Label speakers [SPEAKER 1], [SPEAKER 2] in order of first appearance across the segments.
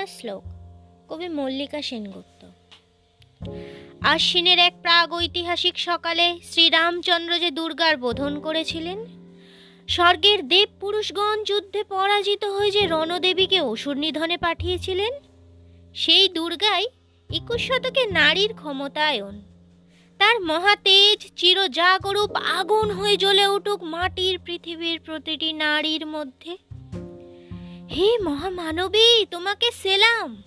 [SPEAKER 1] বাংলা শ্লোক, কবি মল্লিকা সেনগুপ্ত। আশ্বিনের এক প্রাগ ঐতিহাসিক সকালে শ্রীরামচন্দ্র যে দুর্গার বোধন করেছিলেন, স্বর্গের দেব পুরুষগণ যুদ্ধে পরাজিত হয়ে যে রণদেবীকে অসুর নিধনে পাঠিয়েছিলেন, সেই দুর্গাই একুশ শতকে নারীর ক্ষমতায়ন। তার মহাতেজ, চিরজাগরূপ আগুন হয়ে জ্বলে উঠুক মাটির পৃথিবীর প্রতিটি নারীর মধ্যে। হে মহামানবী, তোমাকে সেলাম।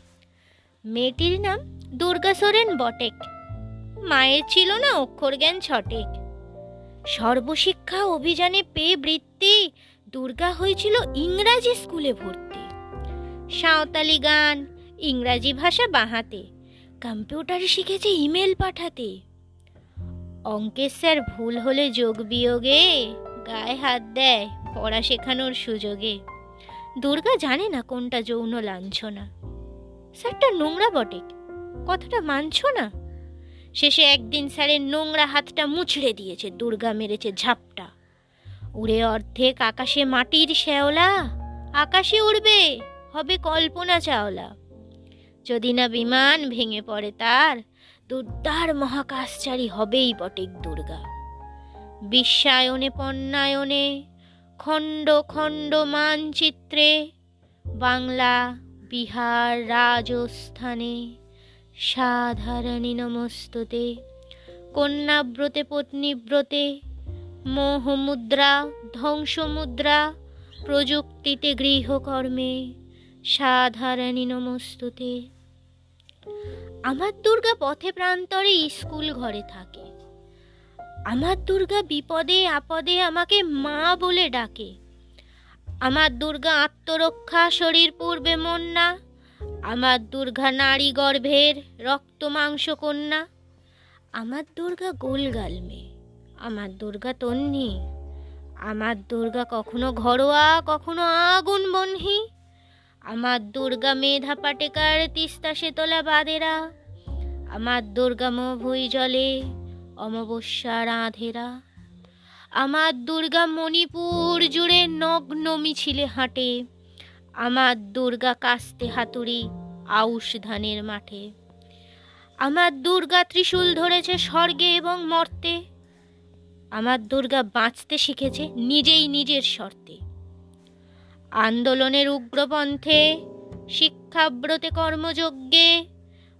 [SPEAKER 1] মেয়েটির নাম দুর্গা সোরেন বটেক। মায়ের ছিল না অক্ষর জ্ঞান ছটেক সর্বশিক্ষা অভিযানে পেয়ে বৃত্তি দুর্গা হয়েছিল ইংরাজি স্কুলে ভর্তি। সাঁওতালি গান, ইংরাজি ভাষা বাহাতে। কম্পিউটারে শিখেছে ইমেল পাঠাতে। অঙ্কের স্যার ভুল হলে যোগ বিয়োগে, গায়ে হাত দেয়, পড়া শেখানোর সুযোগে। দুর্গা জানে না কোনটা যৌন লাঞ্ছনা। স্যারটা নোংরা বটে। কথাটা মানছ না? শেষে একদিন স্যারের নোংরা হাতটা মুছড়ে দিয়েছে, দুর্গা মেরেছে ঝাপটা। উড়ে অর্ধেক আকাশে মাটির শ্যাওলা, আকাশে উড়বে, হবে কল্পনা চাওলা। যদি না বিমান ভেঙে পড়ে তার, দুর্দার মহাকাশচারী হবেই বটেক দুর্গা। বিশ্বায়নে পণ্যায়নে খণ্ড খণ্ড মানচিত্রে বাংলা, বিহার রাজস্থানে। সাধারণী নমস্ততে। কন্যাব্রতে, পত্নীব্রতে, মোহমুদ্রা, ধ্বংসমুদ্রা প্রযুক্তিতে গৃহকর্মে। সাধারণী নমস্তুতে। আমার দুর্গা পথে প্রান্তরে স্কুল ঘরে থাকে। আমার দুর্গা বিপদে, আপদে আমাকে মা বলে ডাকে। আমার দুর্গা আত্মরক্ষা শরীর পূর্বে মন না আমার দুর্গা নারী গর্ভের রক্ত মাংস কন্যা, আমার দুর্গা গোলগাল মেয়ে, আমার দুর্গা তন্নি, আমার দুর্গা কখনো ঘরোয়া, কখনো আগুন বনহি, আমার দুর্গা মেধা পাটেকার তিস্তা শেতলা বাদেরা, আমার দুর্গা ভুই জলে অমাবস্যা রাধেরা আমার দুর্গা মণিপুর জুড়ে নগ্ন মিছিলে হাঁটে। আমার দুর্গা কাস্তে হাতুড়ি আউশ ধানের মাঠে। আমার দুর্গা ত্রিশূল ধরেছে স্বর্গে এবং মর্তে। আমার দুর্গা বাঁচতে শিখেছে নিজেই নিজের শর্তে। আন্দোলনের উগ্রপন্থে, শিক্ষাব্রতে কর্মযজ্ঞে,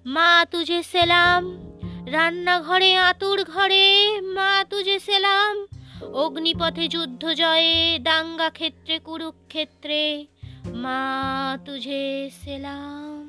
[SPEAKER 1] মা তুঝে সেলাম রান্নাঘরে, আতুর ঘরে, মা তুজে সেলাম। অগ্নিপথে যুদ্ধ জয়ে, দাঙ্গা ক্ষেত্রে, কুরুক্ষেত্রে, মা তুজে সেলাম।